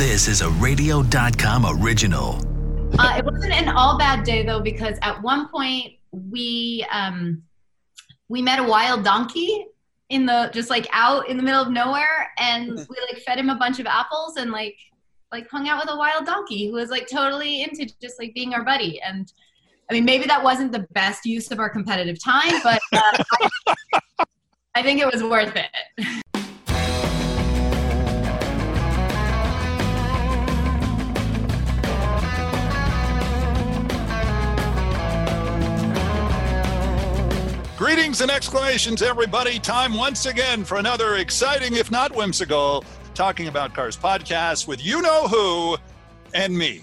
This is a radio.com original. Uh, it wasn't an all bad day though, because at one point we um, we met a wild donkey in the just like out in the middle of nowhere, and we like fed him a bunch of apples and like like hung out with a wild donkey who was like totally into just like being our buddy. And I mean, maybe that wasn't the best use of our competitive time, but uh, I, I think it was worth it. Greetings and exclamations, everybody. Time once again for another exciting, if not whimsical, Talking About Cars podcast with you know who and me.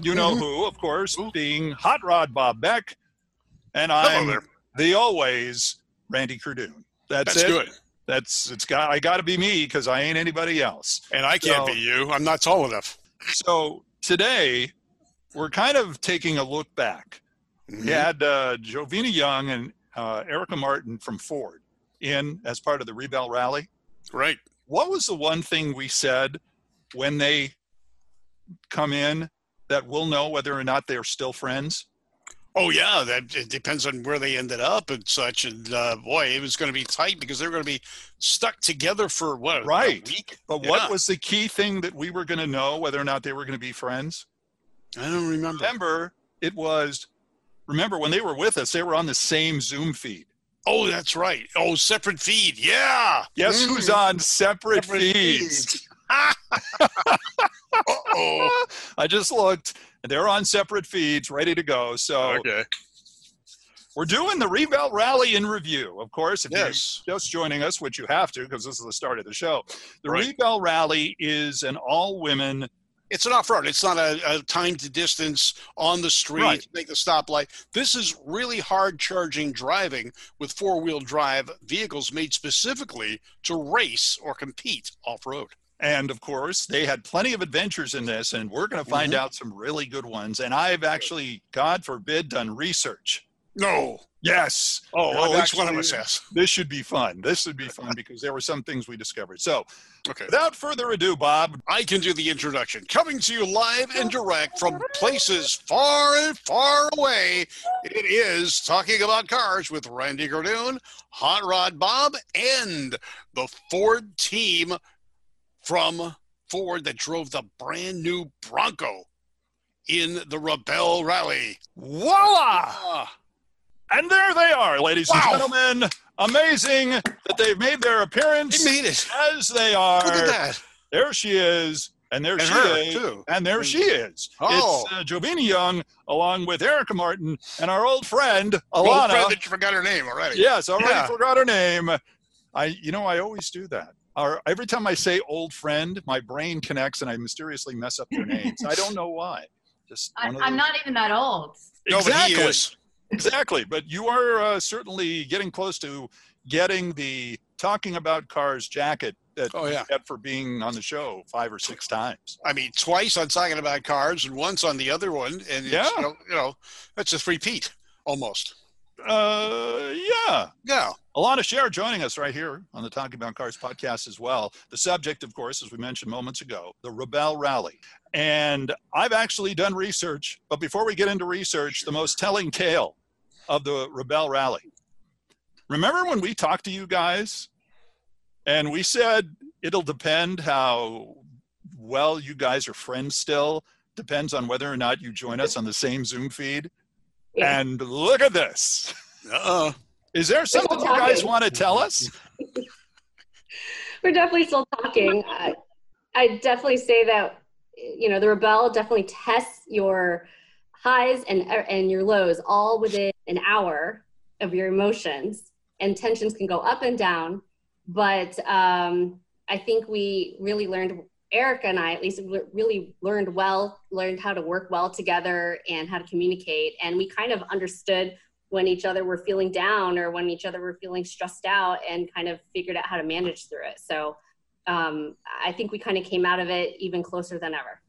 You know Mm-hmm. who, of course, being Hot Rod Bob Beck, and I'm the always Randy Cardoon. That's, That's it. good. That's it's got. I got to be me because I ain't anybody else. And I can't So- be you. I'm not tall enough. So today we're kind of taking a look back. Mhm. We had uh, Jovina Young and uh, Erica Martin from Ford in as part of the Rebelle Rally. Right. What was the one thing we said when they come in that we'll know whether or not they're still friends? Oh yeah, that it depends on where they ended up and such. And uh, boy, it was going to be tight because they were going to be stuck together for what? Right. A week. But Yeah. what was the key thing that we were going to know whether or not they were going to be friends? I don't remember. Remember, it was. Remember when they were with us, they were on the same Zoom feed. Oh, that's right. Oh, separate feed. Yeah. Guess Mm. who's on separate, Separate feeds? oh. I just looked. and They're on separate feeds, ready to go. So Okay. we're doing the Rebelle Rally in review, of course. If Yes. you're just joining us, which you have to because this is the start of the show. The Right. Rebelle Rally is an all-women. It's an off-road. It's not a, a timed distance on the street. Right. Make the stoplight. This is really hard charging driving with four-wheel drive vehicles made specifically to race or compete off-road. And of course, they had plenty of adventures in this, and we're going to find Mhm. out some really good ones. And I've actually, God forbid, done research. No. Yes. Oh, well, at least one of us has. This should be fun. This would be fun because there were some things we discovered. So, Okay. without further ado, Bob, I can do the introduction. Coming to you live and direct from places far and far away, it is Talking About Cars with Randy Cardoon, Hot Rod Bob, and the Ford team from Ford that drove the brand new Bronco in the Rebelle Rally. voila! And there they are, ladies and gentlemen. Amazing that they've made their appearance they made it. as they are. Look at that. There she is, and there And she her, is, too. and there she is. Oh. It's uh, Jovina Young along with Erica Martin and our old friend Elana. Old friend that you forgot her name already. Yes, I already Yeah. forgot her name. I, you know, I always do that. Our, every time I say old friend, my brain connects and I mysteriously mess up their names. I don't know why. Just I, one of I'm not even that old. No, but he is. Exactly. But you are uh, certainly getting close to getting the talking about cars jacket that Oh, yeah. you get for being on the show five or six times. I mean, twice on talking about cars and once on the other one, and it's, Yeah. you, know, you know, that's a repeat almost. Uh, yeah. Yeah, Elana Scherr joining us right here on the Talking About Cars podcast as well. The subject, of course, as we mentioned moments ago, the Rebelle Rally. And I've actually done research, but before we get into research, the most telling tale of the Rebelle Rally. Remember when we talked to you guys and we said it'll depend how well you guys are friends still, depends on whether or not you join us on the same Zoom feed? Yeah. And look at this. uh, Is there something you guys want to tell us? We're definitely still talking. I, I definitely say that you know the Rebelle definitely tests your highs and and your lows all within an hour of your emotions, and tensions can go up and down. But um, I think we really learned. Erica and I, at least, really learned well, learned how to work well together and how to communicate. And we kind of understood when each other were feeling down or when each other were feeling stressed out and kind of figured out how to manage through it. So um, I think we kind of came out of it even closer than ever.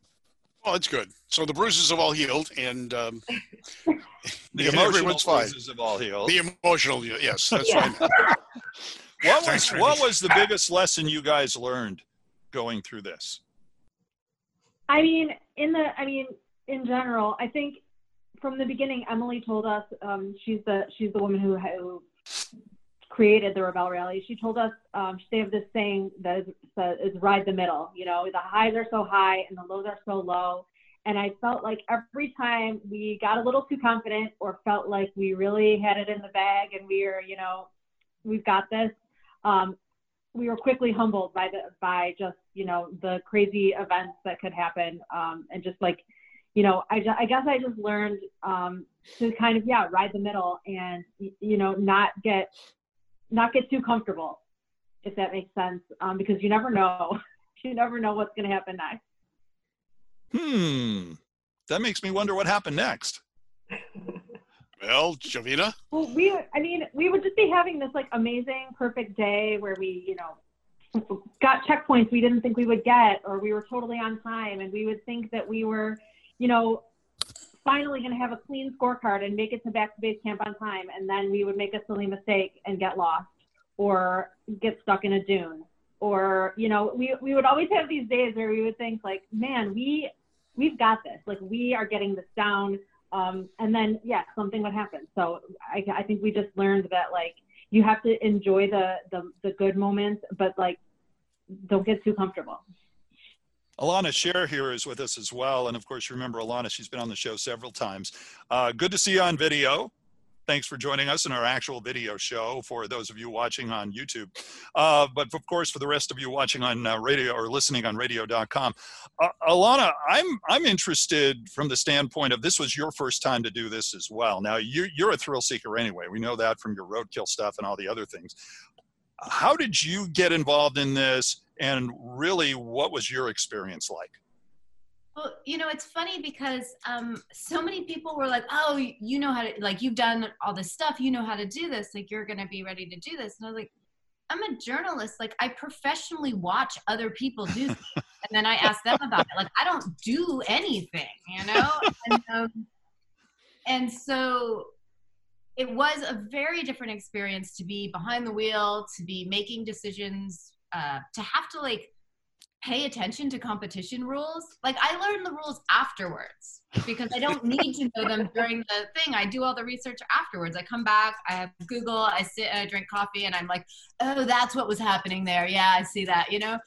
well, it's good. So the bruises have all healed, and um, The emotional everyone's fine. bruises have all healed. the emotional, yes, that's Yeah. right. What was what was the biggest lesson you guys learned going through this? I mean, in the, I mean, in general, I think from the beginning, Emily told us um, she's the she's the woman who, who created the Rebelle Rally. She told us um, they have this saying that is, that is ride the middle. You know, the highs are so high and the lows are so low. And I felt like every time we got a little too confident or felt like we really had it in the bag and we were, you know, we've got this, um, we were quickly humbled by the by just you know the crazy events that could happen um, and just like you know I, I guess I just learned um, to kind of yeah ride the middle and you know not get not get too comfortable if that makes sense um, because you never know you never know what's going to happen next Hmm. That makes me wonder what happened next. Well, Jovina? Well, we, I mean, we would just be having this like amazing, perfect day where we, you know, got checkpoints we didn't think we would get, or we were totally on time, and we would think that we were, you know, finally going to have a clean scorecard and make it to back to base camp on time, and then we would make a silly mistake and get lost, or get stuck in a dune, or you know, we we would always have these days where we would think like, man, we we've got this, like we are getting this down um, and then, yeah, something would happen. So I, I think we just learned that like you have to enjoy the, the, the good moments, but like don't get too comfortable. Elana Scherr here is with us as well. And of course, you remember Elana, she's been on the show several times. Uh, good to see you on video. Thanks for joining us in our actual video show for those of you watching on YouTube. Uh, but of course, for the rest of you watching on uh, radio or listening on radio.com, uh, Elana, I'm, I'm interested from the standpoint of this was your first time to do this as well. Now, you, you're a thrill seeker anyway. We know that from your roadkill stuff and all the other things. How did you get involved in this? And really, what was your experience like? Well, you know, it's funny because um, so many people were like, "Oh, you know how to like you've done all this stuff. You know how to do this. Like you're going to be ready to do this." And I was like, "I'm a journalist. Like I professionally watch other people do, and then I ask them about it. Like I don't do anything, you know." and, um, and so it was a very different experience to be behind the wheel, to be making decisions, uh, to have to like pay attention to competition rules. Like I learned the rules afterwards because I don't need to know them during the thing. I do all the research afterwards. I come back, I have Google, I sit and I drink coffee and I'm like, oh, that's what was happening there. Yeah, I see that, you know?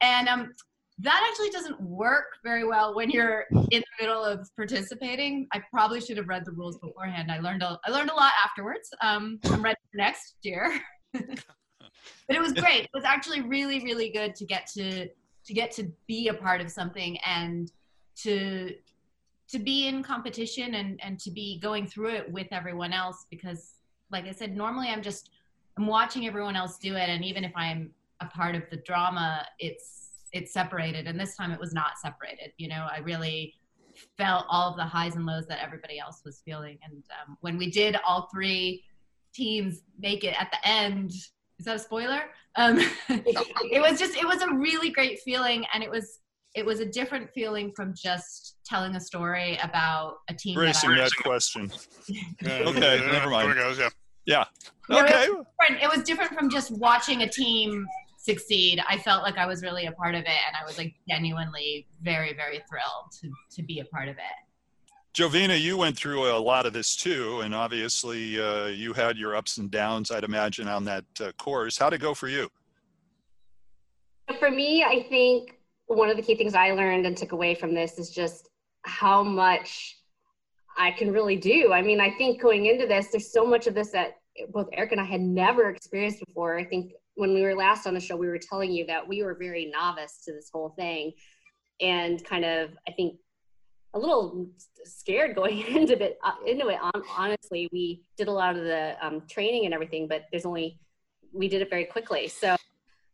And um, that actually doesn't work very well when you're in the middle of participating. I probably should have read the rules beforehand. I learned a, I learned a lot afterwards. Um, I'm ready for next year. but it was great. It was actually really, really good to get to to get to be a part of something and to to be in competition and and to be going through it with everyone else because like i said normally i'm just i'm watching everyone else do it. And even if i'm a part of the drama it's it's separated. And this time it was not separated. You know i really felt all of the highs and lows that everybody else was feeling. And um, when we did all three teams make it at the end is that a spoiler? Um, it was just, it was a really great feeling, and it was, it was a different feeling from just telling a story about a team. Racing that, that question. okay, never mind. There Goes, yeah. Yeah. Okay. It was, it was different from just watching a team succeed. I felt like I was really a part of it, and I was like genuinely very, very thrilled to to be a part of it. Jovina, you went through a lot of this too, and obviously uh, you had your ups and downs, I'd imagine, on that uh, course. How'd it go for you? For me, I think one of the key things I learned and took away from this is just how much I can really do. I mean, I think going into this, there's so much of this that both Eric and I had never experienced before. I think when we were last on the show, we were telling you that we were very novice to this whole thing and kind of, I think, a little scared going into it. Uh, into it, honestly, we did a lot of the um, training and everything, but there's only we did it very quickly. So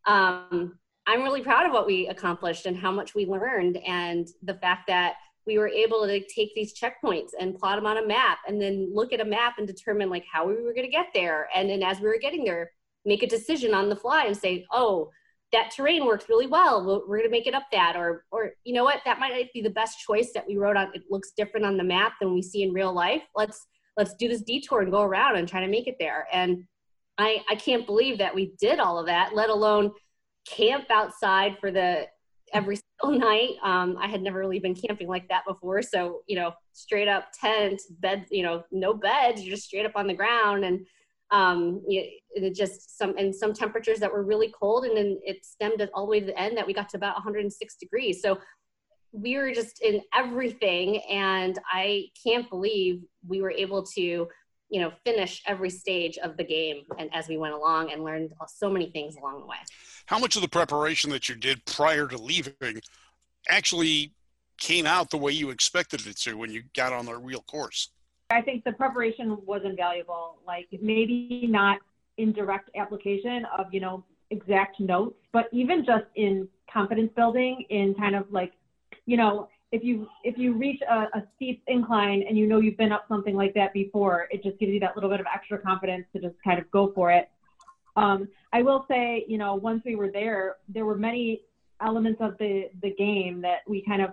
um, I'm really proud of what we accomplished and how much we learned, and the fact that we were able to take these checkpoints and plot them on a map, and then look at a map and determine like how we were going to get there, and then as we were getting there, make a decision on the fly and say, oh that terrain works really well. We're going to make it up that, or, or you know what, that might be the best choice that we wrote on. It looks different on the map than we see in real life. Let's let's do this detour and go around and try to make it there. And I I can't believe that we did all of that, let alone camp outside for the every single night. Um, I had never really been camping like that before. So, you know, straight up tent, bed, you know, no beds, you're just straight up on the ground. And um, it just some, and some temperatures that were really cold. And then it stemmed all the way to the end that we got to about 106 degrees. So we were just in everything. And I can't believe we were able to you know finish every stage of the game and as we went along and learned so many things along the way how much of the preparation that you did prior to leaving actually came out the way you expected it to when you got on the real course i think the preparation was invaluable like maybe not in direct application of you know exact notes but even just in confidence building in kind of like you know if you if you reach a, a, steep incline and you know you've been up something like that before, it just gives you that little bit of extra confidence to just kind of go for it. Um, I will say, you know, once we were there, there were many elements of the the game that we kind of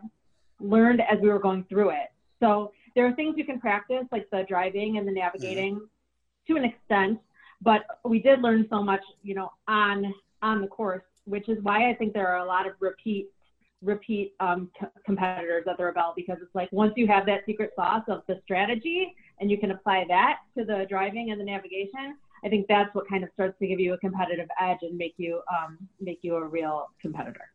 learned as we were going through it. So there are things you can practice, like the driving and the navigating, mm-hmm. to an extent. But we did learn so much, you know, on on the course, which is why I think there are a lot of repeat repeat um, c- competitors at the Rebelle because it's like once you have that secret sauce of the strategy and you can apply that to the driving and the navigation, I think that's what kind of starts to give you a competitive edge and make you um, make you a real competitor.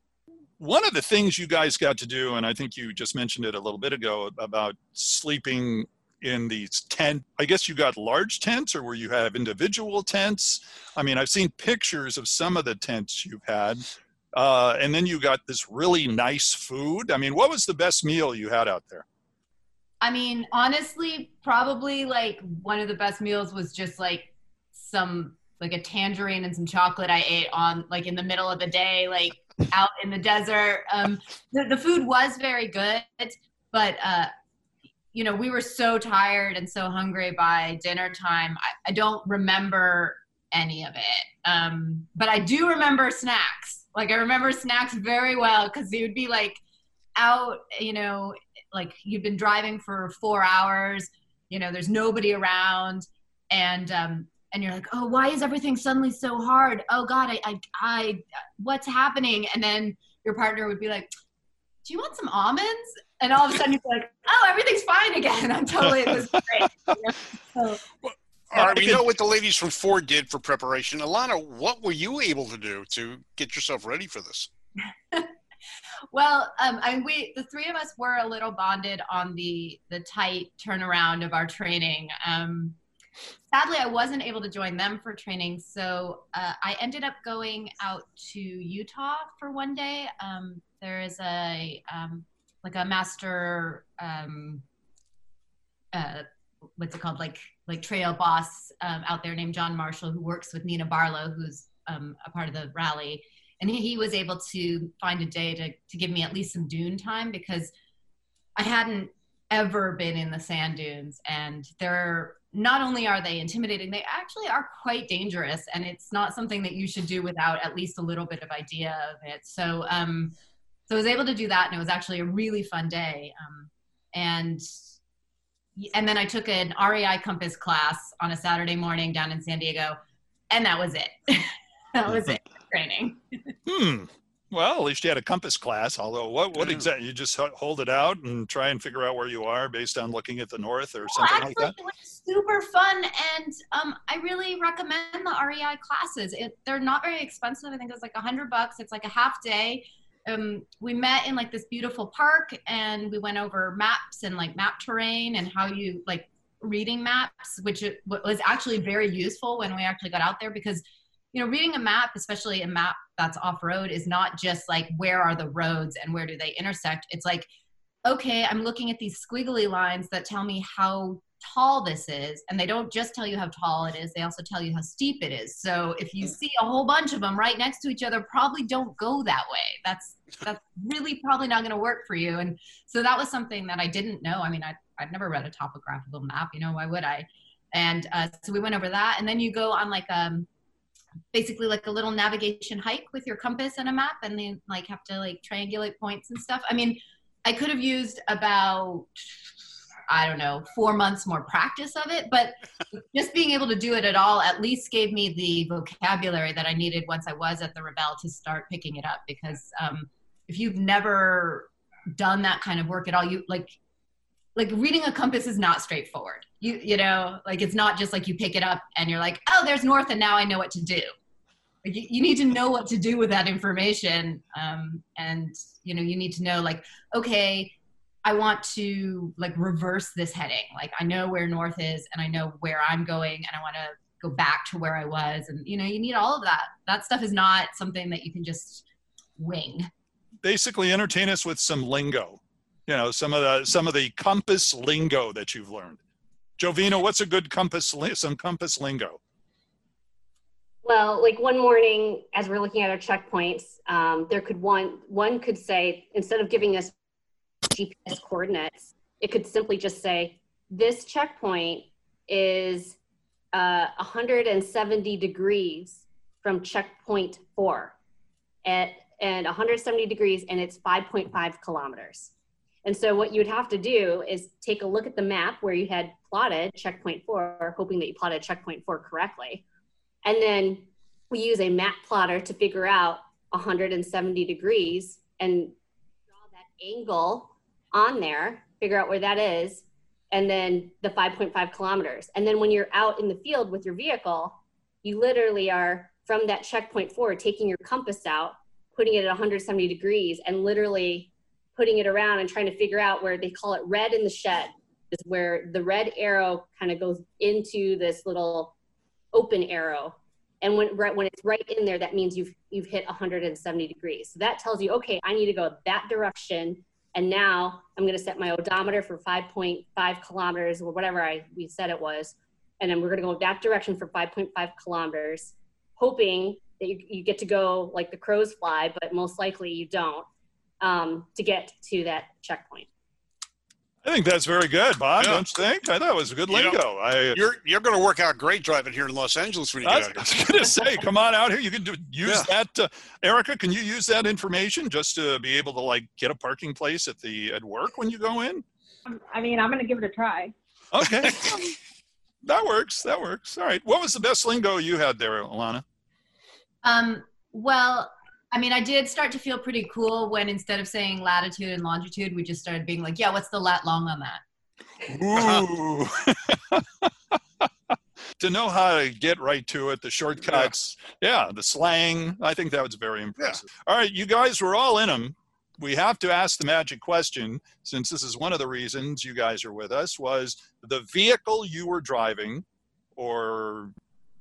One of the things you guys got to do, and I think you just mentioned it a little bit ago about sleeping in these tent i guess you got large tents or where you have individual tents i mean i've seen pictures of some of the tents you've had uh, and then you got this really nice food. I mean, what was the best meal you had out there? I mean, honestly, probably like one of the best meals was just like some like a tangerine and some chocolate I ate on like in the middle of the day, like out in the desert. Um, the, the food was very good, but uh, you know, we were so tired and so hungry by dinner time. I, I don't remember any of it, um, but I do remember snacks like I remember snacks very well because he would be like out, you know, like you've been driving for four hours, you know, there's nobody around, and um, and you're like, oh, why is everything suddenly so hard? Oh God, I, I, I, what's happening? And then your partner would be like, do you want some almonds? And all of a sudden you're like, oh, everything's fine again. I'm totally, it was great. So, all right, we know what the ladies from Ford did for preparation. Elana, what were you able to do to get yourself ready for this? well, um, I we the three of us were a little bonded on the the tight turnaround of our training. Um, sadly, I wasn't able to join them for training, so uh, I ended up going out to Utah for one day. Um, there is a um, like a master um, uh, what's it called? Like like trail boss um, out there named John Marshall who works with Nena Barlow who's um, a part of the rally. And he, he was able to find a day to, to give me at least some dune time because I hadn't ever been in the sand dunes. And they're not only are they intimidating they actually are quite dangerous and it's not something that you should do without at least a little bit of idea of it so um so I was able to do that and it was actually a really fun day um and and then I took an REI Compass class on a Saturday morning down in San Diego, and that was it. that was it. Training. hmm. Well, at least you had a compass class. Although, what what exactly? You just hold it out and try and figure out where you are based on looking at the north or something actually, like that. It was super fun, and um, I really recommend the REI classes. It, they're not very expensive. I think it was like a hundred bucks. It's like a half day um, we met in like this beautiful park and we went over maps and like map terrain and how you like reading maps, which was actually very useful when we actually got out there because you know reading a map especially a map that's off road is not just like where are the roads and where do they intersect. It's like okay i'm looking at these squiggly lines that tell me how tall this is and they don't just tell you how tall it is they also tell you how steep it is. So if you see a whole bunch of them right next to each other probably don't go that way. That's that's really probably not going to work for you. And so that was something that i didn't know. I mean I, i'd never read a topographical map you know why would i? And uh, so we went over that and then you go on like um basically like a little navigation hike with your compass and a map and then like have to like triangulate points and stuff i mean i could have used about I don't know, four months more practice of it. But just being able to do it at all at least gave me the vocabulary that I needed once I was at the Rebelle to start picking it up because, um, if you've never done that kind of work at all, you like like reading a compass is not straightforward. You you know, like it's not just like you pick it up and you're like, oh, there's north, and now I know what to do. Like you, you need to know what to do with that information, um, and you know you need to know like, okay, I want to like reverse this heading. Like I know where north is, and I know where I'm going, and I want to go back to where I was, and you know you need all of that. That stuff is not something that you can just wing. Basically, entertain us with some lingo. You know, some of the some of the compass lingo that you've learned. Jovina, what's a good compass? Some compass lingo. Well, like one morning, as we're looking at our checkpoints, um, there could one one could say instead of giving us GPS coordinates, it could simply just say this checkpoint is uh, 170 degrees from checkpoint four, at and 170 degrees, and it's 5.5 kilometers. And so what you'd have to do is take a look at the map where you had plotted checkpoint four, hoping that you plotted checkpoint four correctly. And then we use a map plotter to figure out 170 degrees and draw that angle on there, figure out where that is, and then the 5.5 kilometers. And then when you're out in the field with your vehicle, you literally are from that checkpoint four, taking your compass out, putting it at 170 degrees, and literally putting it around and trying to figure out where they call it red in the shed is where the red arrow kind of goes into this little open arrow. And when right when it's right in there that means you've you've hit 170 degrees. So that tells you okay i need to go that direction. And now i'm going to set my odometer for 5.5 kilometers or whatever i we said it was. And then we're going to go that direction for 5.5 kilometers hoping that you, you get to go like the crows fly but most likely you don't um, to get to that checkpoint I think that's very good, Bob. Yeah. Don't you think? I thought it was a good You know, lingo. I, You're you're going to work out great driving here in Los Angeles when you I was, get I was going to say, come on out here. You can do, use Yeah. that. Uh, Erica, can you use that information just to be able to like get a parking place at the at work when you go in? Um, I mean, I'm going to give it a try. Okay, that works. That works. All right. What was the best lingo you had there, Elana? Um, well, I mean, I did start to feel pretty cool when instead of saying latitude and longitude, we just started being like, yeah, what's the lat long on that? Ooh. to know how to get right to it, the shortcuts, yeah, the slang. I think that was very impressive. All right, you guys were all in them. We have to ask the magic question, since this is one of the reasons you guys are with us. Was the vehicle you were driving, or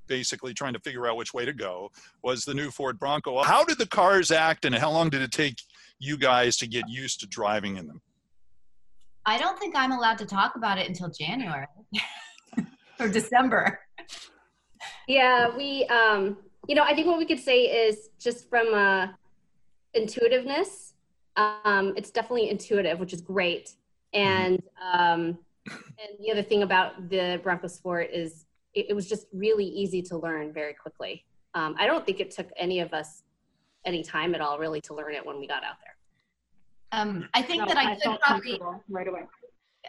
basically trying to figure out which way to go, was the new Ford Bronco? How did the cars act, and how long did it take you guys to get used to driving in them? I don't think I'm allowed to talk about it until January or December. Yeah, we, um, you know, I think what we could say is just from uh, intuitiveness, um, it's definitely intuitive, which is great. And um, and the other thing about the Bronco Sport is it, it was just really easy to learn very quickly. Um, I don't think it took any of us any time at all really to learn it when we got out there. Um, I think No, that I could probably right away.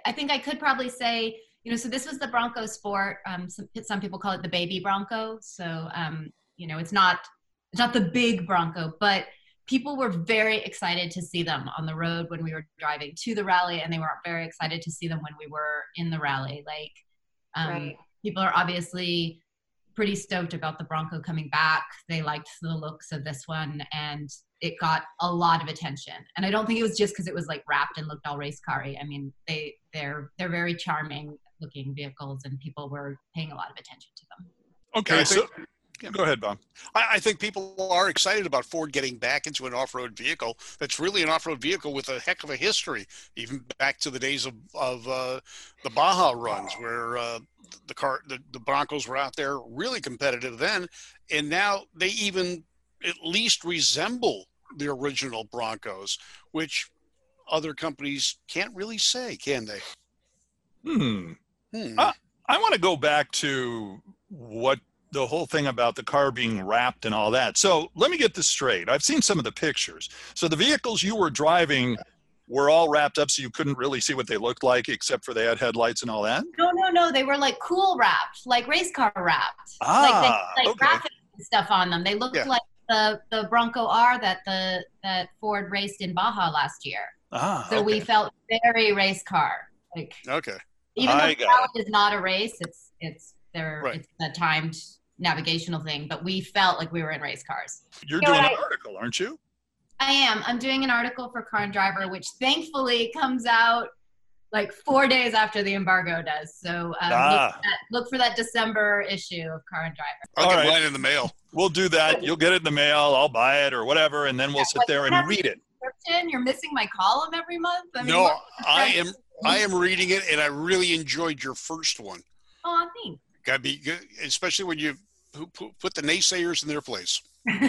I think I could probably say, you know, so this was the Bronco Sport. Um, some, some people call it the baby Bronco. So, um, you know, it's not it's not the big Bronco, but people were very excited to see them on the road when we were driving to the rally, and they were very excited to see them when we were in the rally. Like, um, Right. People are obviously pretty stoked about the Bronco coming back. They liked the looks of this one, and it got a lot of attention. And I don't think it was just because it was like wrapped and looked all race car-y. I mean, they they're they're very charming looking vehicles, and people were paying a lot of attention to them. Okay, so think- go ahead, Bob. I, I think people are excited about Ford getting back into an off-road vehicle that's really an off-road vehicle with a heck of a history, even back to the days of, of uh, the Baja runs, where uh, the car the, the Broncos were out there really competitive then, and now they even at least resemble the original Broncos, which other companies can't really say, can they? Hmm. Hmm. Ah. I want to go back to what the whole thing about the car being wrapped and all that. So let me get this straight. I've seen some of the pictures. So the vehicles you were driving were all wrapped up so you couldn't really see what they looked like except for they had headlights and all that? No, no, no. They were like cool wrapped, like race car wrapped. Ah, like they like okay. graphics and stuff on them. They looked Yeah. like the the Bronco R that the that Ford raced in Baja last year. Ah, So we felt very race car. Like Okay. even I though rally is not a race, it's it's there Right. it's a timed navigational thing, but we felt like we were in race cars. You're You know doing an I- article, aren't you? I am. I'm doing an article for Car and Driver, which thankfully comes out like four days after the embargo does. So um, Ah. look, for that, look for that December issue of Car and Driver. I'll All get right. mine in the mail. We'll do that. You'll get it in the mail. I'll buy it or whatever, and then we'll sit there and read it. Subscription? You're missing my column every month. I mean, No, I am. I am reading it, and I really enjoyed your first one. Oh, thanks. Got to be good, especially when you pu- pu- put the naysayers in their place.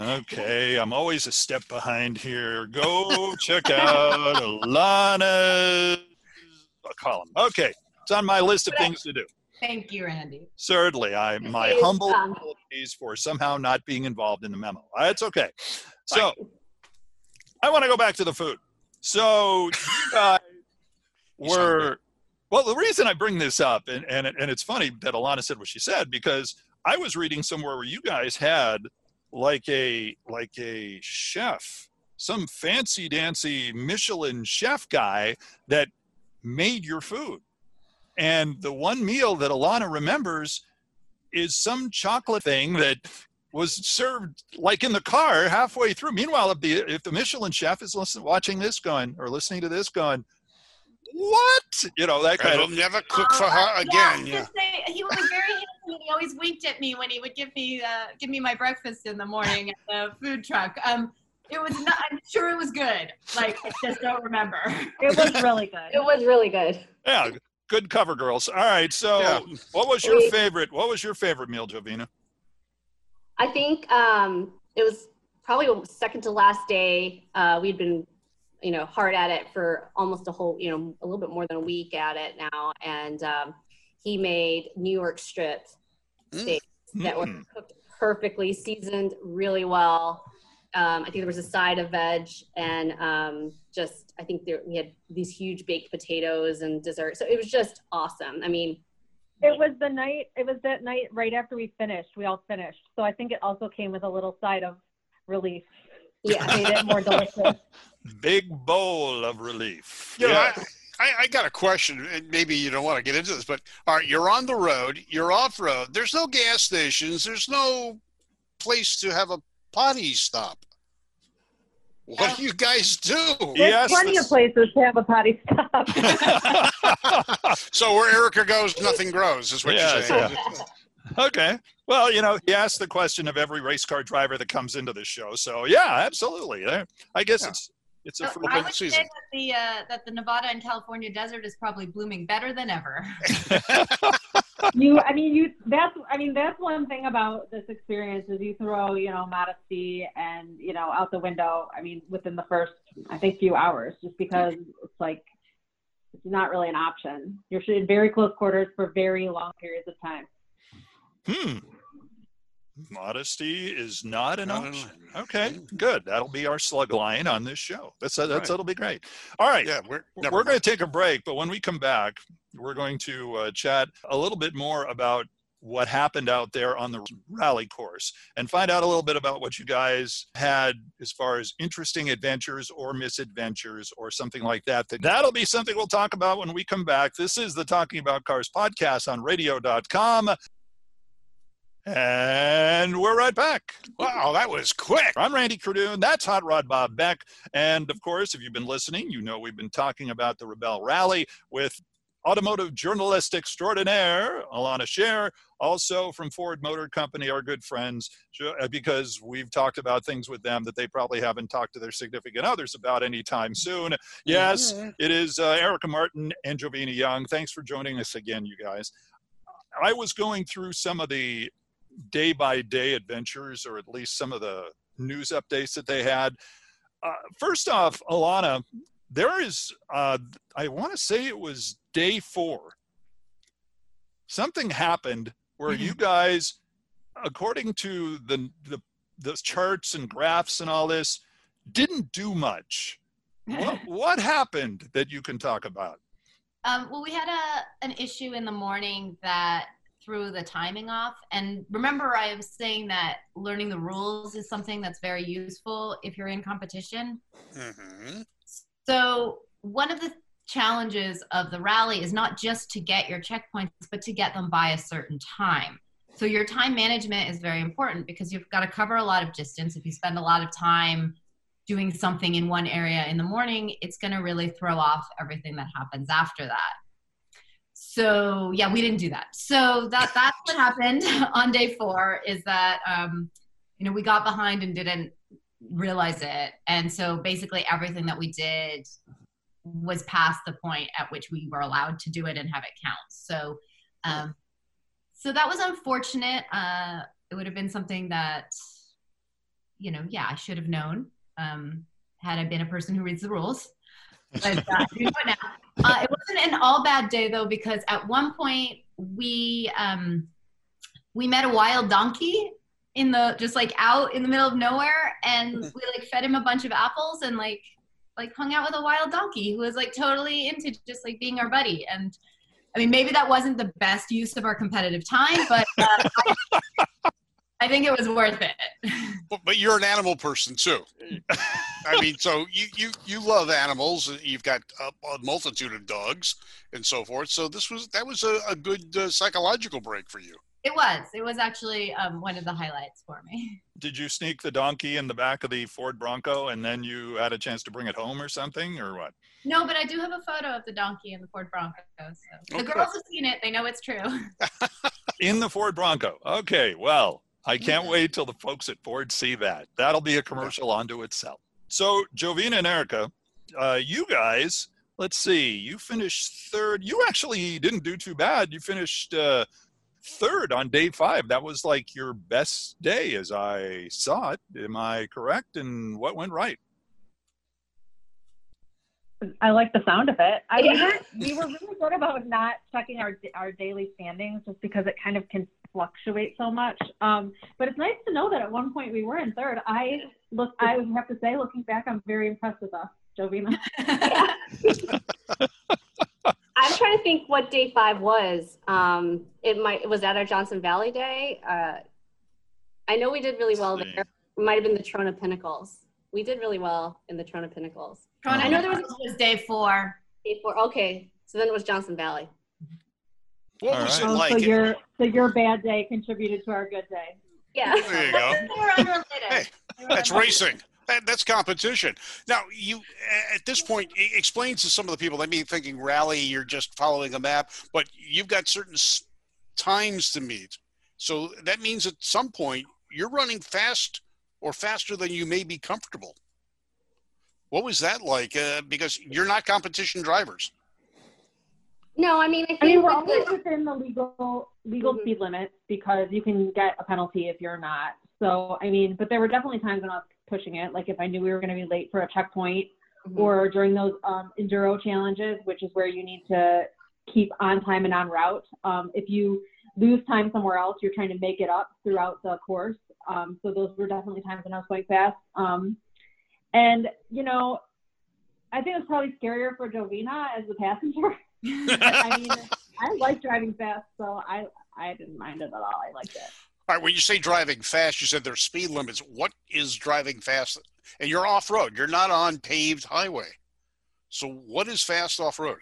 Okay, I'm always a step behind here. Go check out Elana's column. Okay, it's on my list of things to do. Thank you, Randy. Certainly, I my Is, humble um, apologies for somehow not being involved in the memo. That's okay. So, I want to go back to the food. So, you guys He's hungry. were well. The reason I bring this up, and and and it's funny that Elana said what she said because I was reading somewhere where you guys had like a like a chef, some fancy dancy Michelin chef guy that made your food. And the one meal that Elana remembers is some chocolate thing that was served like in the car halfway through. Meanwhile, if the if the Michelin chef is listening, watching this, going or listening to this, going, what? You know that I'll of. never cook for Oh, her again. Yeah, Yeah. say, he was very handsome and he always winked at me when he would give me uh, give me my breakfast in the morning at the food truck. Um, it was not. I'm sure it was good. Like I just don't remember. It was really good. It was really good. Yeah, good cover, girls. All right, so Yeah. what was your favorite? What was your favorite meal, Jovina? I think um, it was probably second to last day. Uh, we'd been, you know, hard at it for almost a whole, you know, a little bit more than a week at it now, and um, he made New York strips Mm. that were Mm. cooked perfectly, seasoned really well. Um, I think there was a side of veg, and um, just I think there, we had these huge baked potatoes and dessert. So it was just awesome. I mean, It was the night. It was that night right after we finished. We all finished. So I think it also came with a little side of relief. yeah. Made it more delicious. Big bowl of relief. You know, Yeah. I, I, I got a question, and maybe you don't want to get into this, but all right, you're on the road, you're off road. There's no gas stations. There's no place to have a potty stop. What do you guys do? There's Yes, plenty this- of places to have a potty stop. so where Erica goes, nothing grows, is what Yes, you're saying. Okay. Well, you know, he asked the question of every race car driver that comes into this show. So yeah, absolutely. I guess Yeah. it's it's a So free I open would season. say that the uh, that the Nevada and California desert is probably blooming better than ever. you, I mean, you. That's. I mean, that's one thing about this experience is you throw, you know, modesty and you know out the window. I mean, within the first, I think, few hours, just because it's like it's not really an option. You're in very close quarters for very long periods of time. Hmm. Modesty is not an Not option. option. Okay, good. That'll be our slug line on this show. That's that's Right. that'll be great. All right. Yeah, we're we're going to take a break, but when we come back, we're going to uh, chat a little bit more about what happened out there on the rally course and find out a little bit about what you guys had as far as interesting adventures or misadventures or something like that. That'll be something we'll talk about when we come back. This is the Talking About Cars podcast on radio.com. And we're right back. Wow, that was quick. I'm Randy Cardoon. That's Hot Rod Bob Beck. And of course, if you've been listening, you know we've been talking about the Rebelle Rally with automotive journalist extraordinaire, Elana Scherr, also from Ford Motor Company, our good friends, uh, because we've talked about things with them that they probably haven't talked to their significant others about anytime soon. Yes, it is uh, Erica Martin and Jovina Young. Thanks for joining us again, you guys. I was going through some of the day by day adventures, or at least some of the news updates that they had. Uh, first off, Elana, there is, uh, I want to say it was day four. Something happened where you guys, according to the, the the charts and graphs and all this, didn't do much. What, what happened that you can talk about? Um, well, we had a an issue in the morning that threw the timing off. And remember, I was saying that learning the rules is something that's very useful if you're in competition. hmm So, one of the challenges of the rally is not just to get your checkpoints, but to get them by a certain time. So, your time management is very important because you've got to cover a lot of distance. If you spend a lot of time doing something in one area in the morning, it's going to really throw off everything that happens after that. So yeah, we didn't do that. So that that's what happened on day four. Is that um, you know we got behind and didn't realize it, and so basically everything that we did was past the point at which we were allowed to do it and have it count. So um, so that was unfortunate. Uh, it would have been something that you know, yeah, I should have known um, had I been a person who reads the rules. But uh, you know now. Uh, it wasn't an all bad day though, because at one point we um, we met a wild donkey in the just like out in the middle of nowhere, and we like fed him a bunch of apples and like like hung out with a wild donkey who was like totally into just like being our buddy. And I mean, maybe that wasn't the best use of our competitive time, but uh, I, I think it was worth it. But, but you're an animal person too. I mean, so you, you, you love animals. You've got a, a multitude of dogs and so forth. So this was that was a, a good uh, psychological break for you. It was. It was actually um, one of the highlights for me. Did you sneak the donkey in the back of the Ford Bronco and then you had a chance to bring it home or something or what? No, but I do have a photo of the donkey in the Ford Bronco. So the girls have seen it. They know it's true. In the Ford Bronco. Okay, well, I can't wait till the folks at Ford see that. That'll be a commercial onto itself. So, Jovina and Erica, uh, you guys, let's see, you finished third. You actually didn't do too bad. You finished uh, third on day five. That was like your best day as I saw it. Am I correct? And what went right? I like the sound of it. I, we, were, we were really good about not checking our our daily standings just because it kind of can fluctuate so much. Um, but it's nice to know that at one point we were in third. I look, I would have to say, looking back, I'm very impressed with us, Jovina. I'm trying to think what day five was. Um, it might was that our Johnson Valley Day. Uh, I know we did really well there. It might have been the Trona Pinnacles. We did really well in the Trona Pinnacles. Trona I know there was was day four. Day four. Okay, so then it was Johnson Valley. What All was right. it Oh, like? so your so your bad day contributed to our good day. Yeah. there you go. They were unrelated. Hey, That's racing. That, that's competition. Now, you at this point explain to some of the people. They may be thinking rally, you're just following a map, but you've got certain times to meet. So that means at some point you're running fast or faster than you may be comfortable. What was that like? Uh, because you're not competition drivers. No, I mean I think I mean, we're always the- within the legal legal Mhm. speed limits because you can get a penalty if you're not. So I mean, but there were definitely times when I was pushing it. Like if I knew we were going to be late for a checkpoint, Mhm. or during those um, enduro challenges, which is where you need to keep on time and on route. Um, if you lose time somewhere else, you're trying to make it up throughout the course. Um, so those were definitely times when I was going fast. Um, and you know, I think it was probably scarier for Jovina as the passenger. I mean, I like driving fast, so I I didn't mind it at all. I liked it. All right, when you say driving fast, you said there's speed limits. What is driving fast? And you're off road. You're not on paved highway. So what is fast off road?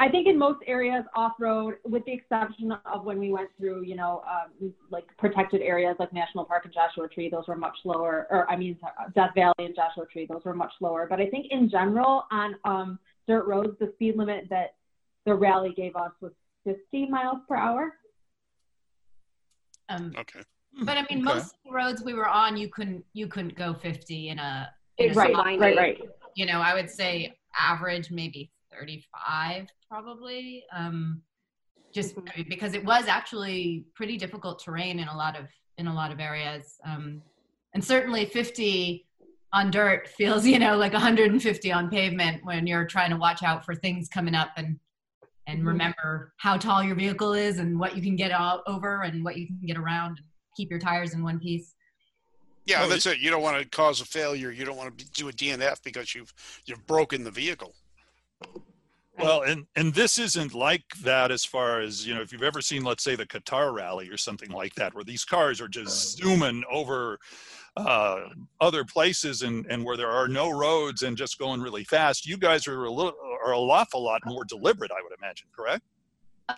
I think in most areas off road, with the exception of when we went through, you know, um, like protected areas like National Park and Joshua Tree, those were much lower. Or I mean, Death Valley and Joshua Tree, those were much lower. But I think in general on um, dirt roads, the speed limit that the rally gave us was 50 miles per hour. Um, Okay. but I mean, Okay. most roads we were on, you couldn't you couldn't go 50 in a in a Right, spot. right, right. You know, I would say average maybe 35 probably. Um, just Mhm. I mean, because it was actually pretty difficult terrain in a lot of in a lot of areas. Um, and certainly 50 on dirt feels you know like 150 on pavement when you're trying to watch out for things coming up and and Mhm. remember how tall your vehicle is and what you can get all over and what you can get around and keep your tires in one piece. Yeah, that's it. You don't want to cause a failure. You don't want to do a DNF because you've you've broken the vehicle. Well, and and this isn't like that as far as you know. If you've ever seen, let's say, the Dakar Rally or something like that, where these cars are just zooming over uh, other places and and where there are no roads and just going really fast, you guys are a little are a awful lot more deliberate, I would imagine. Correct?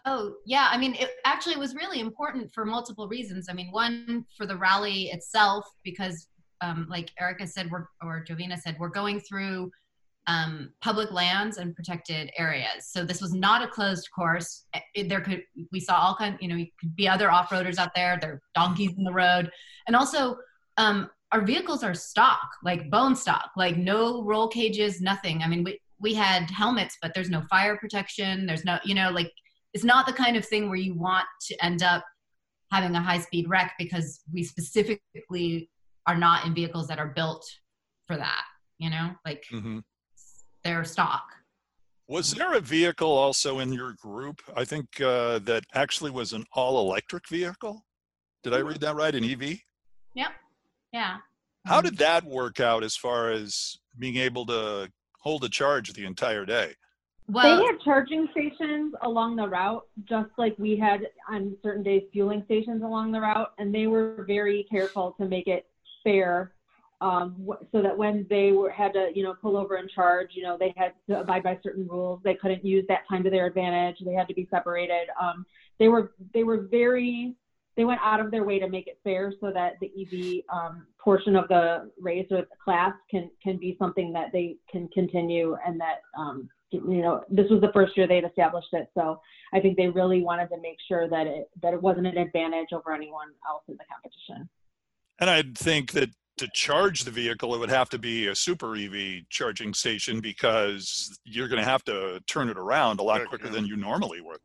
Oh, yeah. I mean, it actually was really important for multiple reasons. I mean, one for the rally itself, because um, like Erica said, we're, or Jovina said, we're going through um, public lands and protected areas. So this was not a closed course. It, there could, we saw all kind, you know, could be other off-roaders out there. There are donkeys in the road. And also, um, our vehicles are stock, like bone stock, like no roll cages, nothing. I mean, we, we had helmets, but there's no fire protection. There's no, you know, like it's not the kind of thing where you want to end up having a high speed wreck because we specifically are not in vehicles that are built for that you know like Mm-hmm. they're stock Was there a vehicle also in your group? I think uh, that actually was an all electric vehicle. Did I read that right? An EV? Yeah How did that work out as far as being able to hold a charge the entire day? well they had charging stations along the route, just like we had on certain days fueling stations along the route, and they were very careful to make it fair, um, so that when they were had to, you know, pull over and charge, you know, they had to abide by certain rules. They couldn't use that time to their advantage. They had to be separated. Um, they were they were very they went out of their way to make it fair so that the EV um, portion of the race or the class can can be something that they can continue and that um, you know this was the first year they'd established it so I think they really wanted to make sure that it that it wasn't an advantage over anyone else in the competition. And I'd think that to charge the vehicle, it would have to be a super EV charging station because you're going to have to turn it around a lot quicker yeah. than you normally would.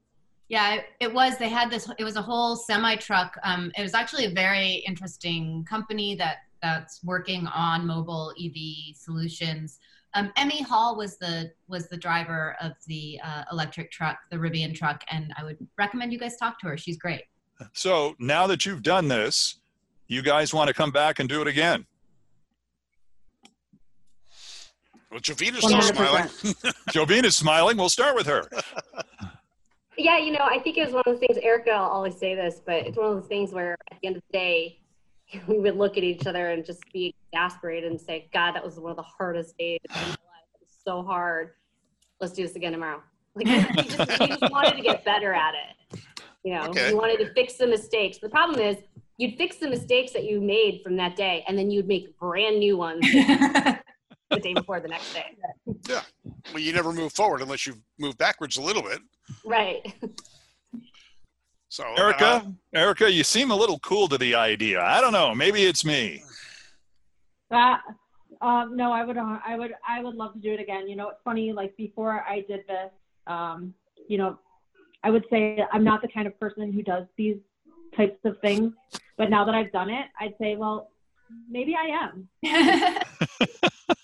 Yeah it, it was they had this it was a whole semi truck um, it was actually a very interesting company that that's working on mobile ev solutions um, Emme Hall was the was the driver of the uh, electric truck the rivian truck and i would recommend you guys talk to her she's great So now that you've done this, you guys want to come back and do it again. Well, Jovina's still 100%. smiling. Jovina's smiling. We'll start with her. Yeah, you know, I think it was one of those things, Erica, I'll always say this, but it's one of those things where at the end of the day, we would look at each other and just be exasperated and say, God, that was one of the hardest days of my life. It was so hard. Let's do this again tomorrow. Like, we just, we just wanted to get better at it. You know, Okay. we wanted to fix the mistakes. The problem is, you'd fix the mistakes that you made from that day, and then you'd make brand new ones the day before the next day. Well, you never move forward unless you move backwards a little bit. Right. So, uh, Erica, Erica, you seem a little cool to the idea. I don't know. Maybe it's me. That um, no, I would uh, I would I would love to do it again. You know, it's funny. Like before I did this, um, you know, I would say I'm not the kind of person who does these types of things. But now that I've done it, I'd say, well, maybe I am.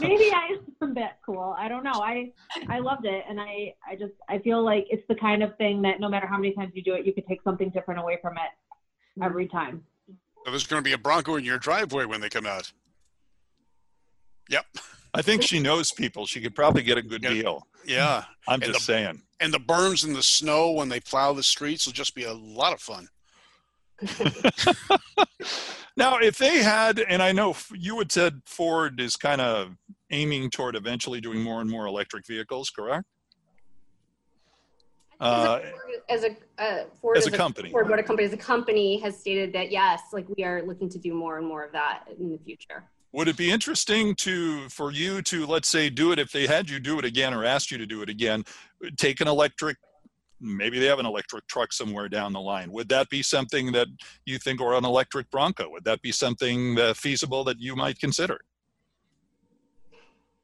Maybe I am a bit cool. I don't know. I I loved it, and I I just I feel like it's the kind of thing that no matter how many times you do it, you could take something different away from it every time. uh, there's going to be a Bronco in your driveway when they come out. Yep. I think she knows people. She could probably get a good Yeah. deal. Yeah. I'm And just the- saying. And the berms in the snow when they plow the streets will just be a lot of fun. Now, if they had, and I know you had said Ford is kind of aiming toward eventually doing more and more electric vehicles, correct? Uh, as a uh, Ford as a company. Ford Motor Company as a company has stated that yes, like we are looking to do more and more of that in the future. Would it be interesting to for you to let's say do it if they had you do it again or asked you to do it again? Take an electric, maybe they have an electric truck somewhere down the line. Would that be something that you think, or an electric Bronco? Would that be something uh, feasible that you might consider?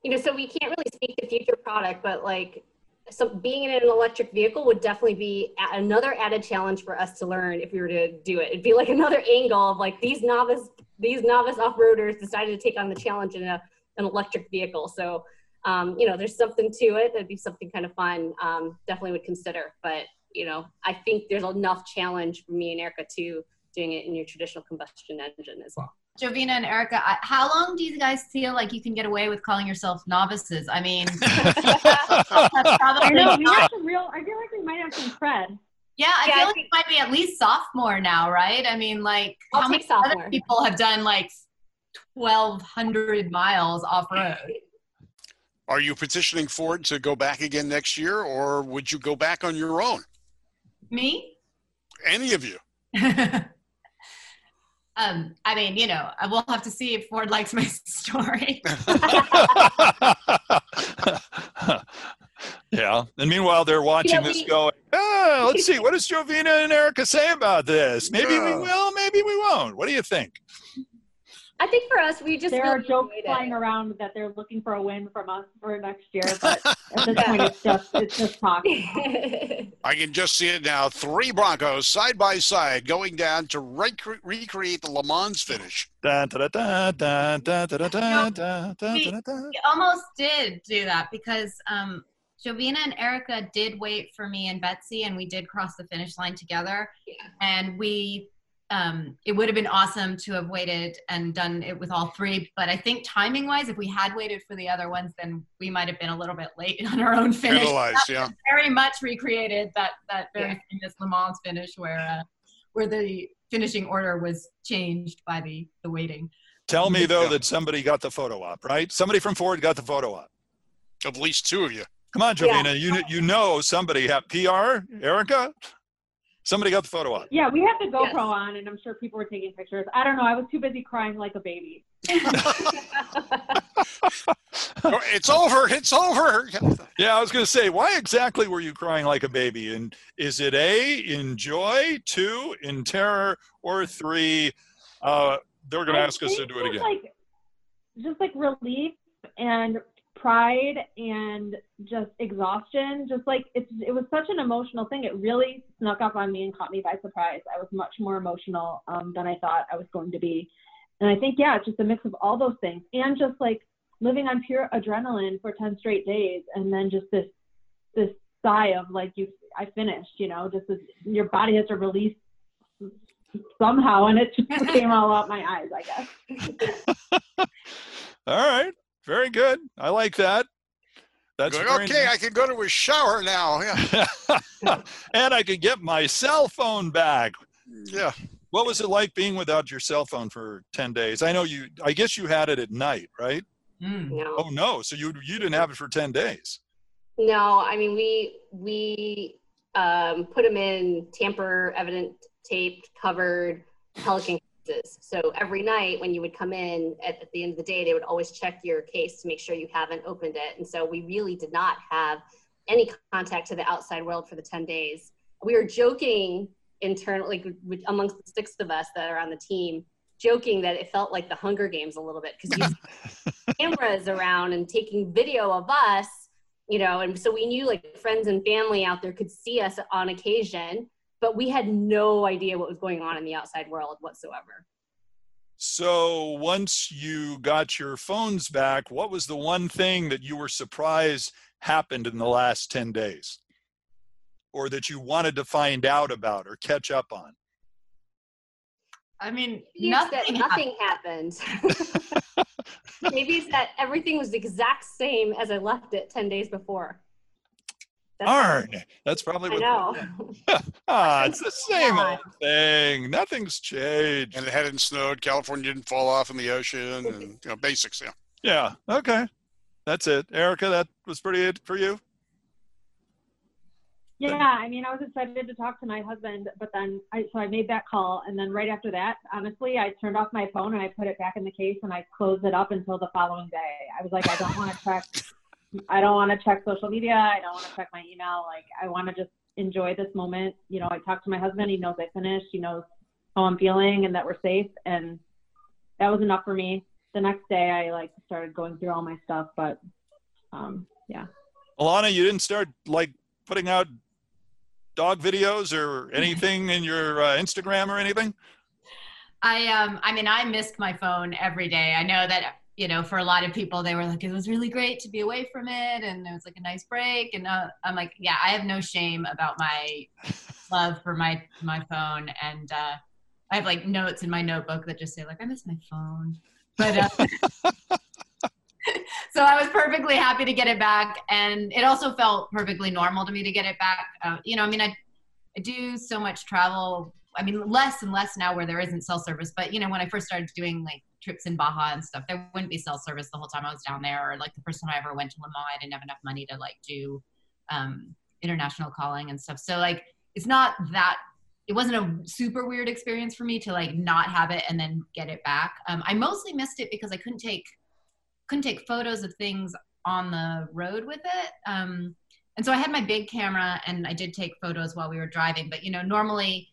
You know, so we can't really speak to future product, but like so being in an electric vehicle would definitely be another added challenge for us to learn if we were to do it. It'd be like another angle of like these novice these novice off-roaders decided to take on the challenge in a, an electric vehicle. So um, you know, there's something to it. That'd be something kind of fun. Um, definitely would consider. But you know, I think there's enough challenge for me and Erica too doing it in your traditional combustion engine as well. Jovina and Erica, I- how long do you guys feel like you can get away with calling yourself novices? I mean, that's I know we not- have some real. I feel like we might have some cred. yeah, I Yeah, I feel like think- it might be at least sophomore now, right? I mean, like, I'll how many sophomore. other people have done like 1,200 miles off road? Are you petitioning Ford to go back again next year, or would you go back on your own? Me? Any of you? um, I mean, you know, I will have to see if Ford likes my story. yeah. And meanwhile, they're watching You know, this we- going, ah, let's see, what does Jovina and Erica say about this? Maybe we will, maybe we won't. What do you think? I think for us, we just there really are jokes flying it. around that they're looking for a win from us for next year, but at this point, it's just it's just talk. I can just see it now. Three Broncos side by side going down to recreate the Le Mans finish. We almost did do that because um, Jovina and Erica did wait for me and Betsy, and we did cross the finish line together, yeah. and we um, it would have been awesome to have waited and done it with all three. But I think timing wise, if we had waited for the other ones, then we might have been a little bit late on our own finish. Penalized, yeah. Very much recreated that that very Yeah. famous Le Mans finish where uh, where the finishing order was changed by the the waiting. Tell me, though, that somebody got the photo op, right? Somebody from Ford got the photo op. At least two of you. Come on, Yeah. Jovina. You, you know somebody have PR, Erica? Somebody got the photo op. Yeah, we had the GoPro Yes. on, and I'm sure people were taking pictures. I don't know. I was too busy crying like a baby. It's over. It's over. Yeah, I was going to say, why exactly were you crying like a baby? And is it A, in joy, two, in terror, or three, uh, they're going to ask us to do it again? Like, just like relief and pride and just exhaustion. Just like it's it was such an emotional thing. It really snuck up on me and caught me by surprise. I was much more emotional um, than I thought I was going to be. And I think yeah, it's just a mix of all those things and just like living on pure adrenaline for 10 straight days and then just this this sigh of like you I finished, you know, just this, your body has to release somehow and it just came all out my eyes, I guess. All right. Very good. I like that. That's Going, very okay, I can go to a shower now. Yeah. and I could get my cell phone back. Yeah. What was it like being without your cell phone for 10 days? I know you, I guess you had it at night, right? Mm. no. Oh, no. So you, you didn't have it for 10 days. No, I mean we we um, put them in tamper evident taped covered Pelican cases. So every night when you would come in at, at the end of the day, they would always check your case to make sure you haven't opened it. And so we really did not have any contact to the outside world for the 10 days. We were joking internally like, amongst the six of us that are on the team, joking that it felt like the Hunger Games a little bit because you cameras around and taking video of us you know and so we knew like friends and family out there could see us on occasion but we had no idea what was going on in the outside world whatsoever So once you got your phones back, what was the one thing that you were surprised happened in the last 10 days? Or that you wanted to find out about or catch up on? I mean, Maybe it's that nothing. nothing happened maybe it's that everything was the exact same as i left it 10 days before That's- Darn, that's probably i what. know Ah, it's the same Yeah. old thing. Nothing's changed. And it hadn't snowed. California didn't fall off in the ocean. And, you know, basics. Yeah. Yeah. Okay. That's it. Erica, that was pretty it for you. Yeah, I mean, I was excited to talk to my husband, but then I so I made that call, and then right after that, honestly, I turned off my phone and I put it back in the case and I closed it up until the following day. I was like, I don't want to check, I don't want to check social media, I don't want to check my email. Like, I want to just enjoy this moment. You know, I talked to my husband; he knows I finished, he knows how I'm feeling, and that we're safe, and that was enough for me. The next day, I like started going through all my stuff, but um, yeah. Elana, you didn't start like putting out dog videos or anything in your uh, Instagram or anything? I um I mean I missed my phone every day. I know that you know for a lot of people they were like it was really great to be away from it and it was like a nice break and uh, I'm like yeah I have no shame about my love for my my phone and uh I have like notes in my notebook that just say like I miss my phone. But uh, so I was perfectly happy to get it back, and it also felt perfectly normal to me to get it back. Uh, you know, I mean, I, I do so much travel. I mean, less and less now where there isn't cell service. But you know, when I first started doing like trips in Baja and stuff, there wouldn't be cell service the whole time I was down there. Or like the first time I ever went to Le I didn't have enough money to like do um, international calling and stuff. So like, it's not that it wasn't a super weird experience for me to like not have it and then get it back. Um, I mostly missed it because I couldn't take couldn't take photos of things on the road with it. Um, and so I had my big camera and I did take photos while we were driving. But you know, normally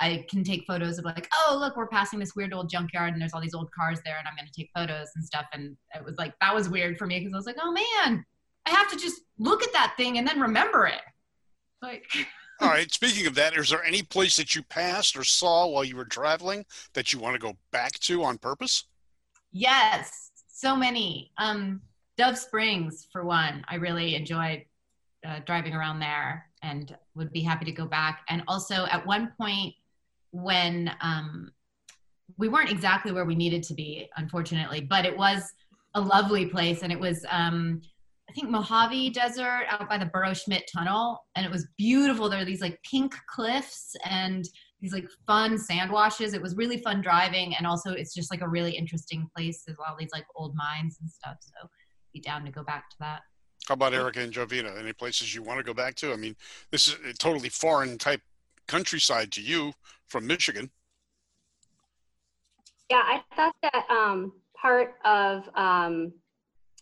I can take photos of like, oh look, we're passing this weird old junkyard and there's all these old cars there, and I'm going to take photos and stuff. And it was like that was weird for me because I was like, oh man, I have to just look at that thing and then remember it. Like. All right. Speaking of that, is there any place that you passed or saw while you were traveling that you want to go back to on purpose? Yes, so many. Um, Dove Springs, for one, I really enjoyed uh, driving around there and would be happy to go back. And also, at one point, when um, we weren't exactly where we needed to be, unfortunately, but it was a lovely place, and it was um, I think Mojave Desert out by the Burro Schmidt Tunnel, and it was beautiful. There are these like pink cliffs and these like fun sand washes. It was really fun driving, and also it's just like a really interesting place. There's all these like old mines and stuff, so be down to go back to that. How about Erica and Jovina? Any places you want to go back to? I mean, this is a totally foreign type countryside to you from Michigan. Yeah, I thought that um, part of um,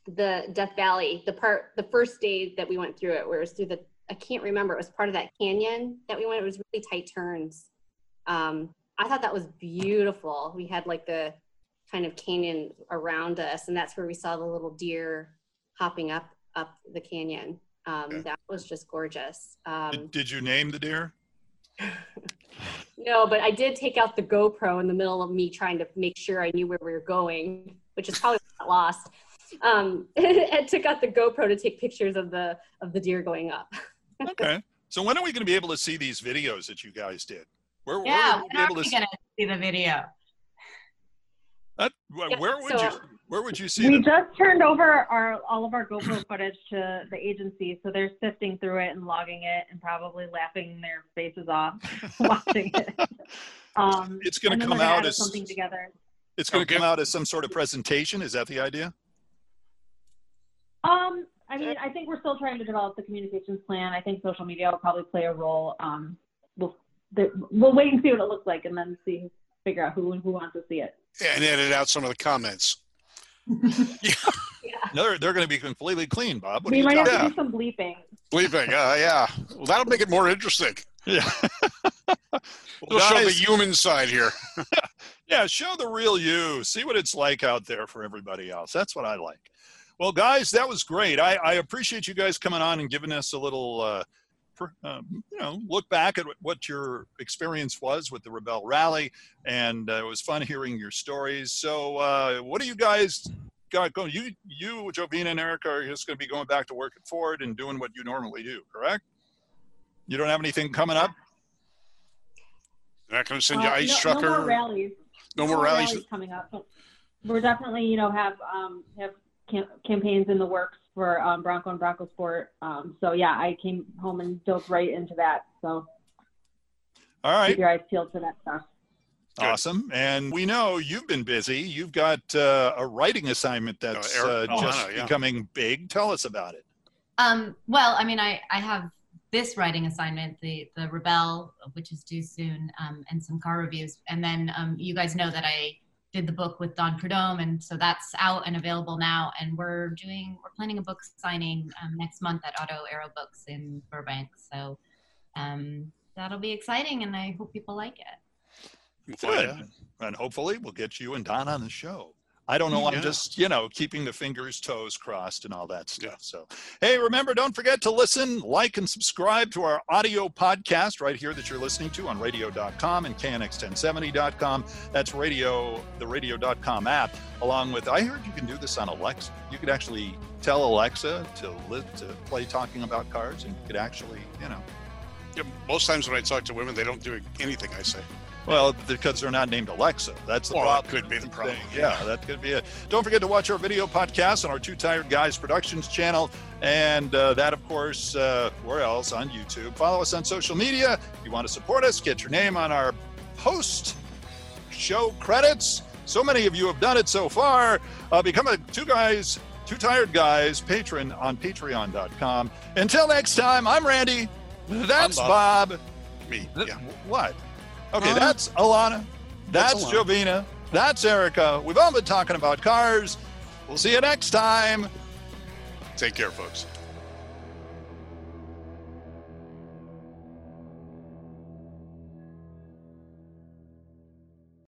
the Death Valley, the part, the first day that we went through it, where it was through the, I can't remember, it was part of that canyon that we went. It was really tight turns. Um, I thought that was beautiful. We had like the kind of canyon around us, and that's where we saw the little deer hopping up up the canyon. Um, Okay. That was just gorgeous. Um, Did, did you name the deer? No, but I did take out the GoPro in the middle of me trying to make sure I knew where we were going, which is probably not lost. Um, and took out the GoPro to take pictures of the of the deer going up. Okay. So when are we going to be able to see these videos that you guys did? Where, where Yeah, will we're able we gonna see the video? that? Where, Yeah, would so- you where would you see We them? just turned over our all of our GoPro footage to the agency, so they're sifting through it and logging it, and probably laughing their faces off watching it. Um, It's gonna come they're out as- something together. It's going to Okay. come out as some sort of presentation. Is that the idea? Um, I mean, I think we're still trying to develop the communications plan. I think social media will probably play a role. Um, we'll the, we'll wait and see what it looks like, and then see figure out who who wants to see it. And edit out some of the comments. No, they're, they're going to be completely clean, Bob. What are we you might have talking to about? do some bleeping. Bleeping, uh, yeah. Well, that'll make it more interesting. Yeah. We'll Well, show the human side here. yeah, show the real you. See what it's like out there for everybody else. That's what I like. Well, guys, that was great. I, I appreciate you guys coming on and giving us a little, uh, per, um, you know, look back at what your experience was with the Rebelle Rally, and uh, it was fun hearing your stories. So, uh, what do you guys got going? You, you, Jovina, and Erica are just going to be going back to work at Ford and doing what you normally do, correct? You don't have anything coming up? They're not going to send you Uh, ice no, trucker. No more rallies. No more rallies. coming up. But we're definitely, you know, have um, have cam- campaigns in the works for um, Bronco and Bronco Sport. Um, so yeah, I came home and dove right into that. So All right. keep your eyes peeled for that stuff. Good. Awesome. And we know you've been busy. You've got uh, a writing assignment that's uh, Eric- oh, just Anna, yeah. becoming big. Tell us about it. Um, well, I mean, I, I have this writing assignment, the the Rebelle, which is due soon, um, and some car reviews, and then um, you guys know that I did the book with Don Prudhomme, and so that's out and available now. And we're doing we're planning a book signing um, next month at Auto Aero Books in Burbank. So um, that'll be exciting, and I hope people like it. We'll find out. Good. And hopefully we'll get you and Don on the show. I don't know. I'm Yeah. just, you know, keeping the fingers, toes crossed and all that stuff. So, hey, remember, don't forget to listen, like, and subscribe to our audio podcast right here that you're listening to on radio.com and KNX1070.com. That's radio, the radio.com app, along with, I heard you can do this on Alexa. You could actually tell Alexa to, li- to play talking about cars and you could actually, you know, Yeah, most times when I talk to women, they don't do anything I say. Well, because they're not named Alexa. That's the Well, that problem. could be the problem, Yeah, that could be it. Don't forget to watch our video podcast on our Two Tired Guys Productions channel. And uh, that, of course, uh, where else? On YouTube. Follow us on social media. If you want to support us, get your name on our post show credits. So many of you have done it so far. Uh, become a Two Guys, Two Tired Guys patron on patreon.com. Until next time, I'm Randy. That's I'm Bob. Me. Th- Yeah. What? Okay, Huh? that's Elana. That's That's, Elana. Jovina. That's Erica. We've all been talking about cars. We'll see you next time. Take care, folks.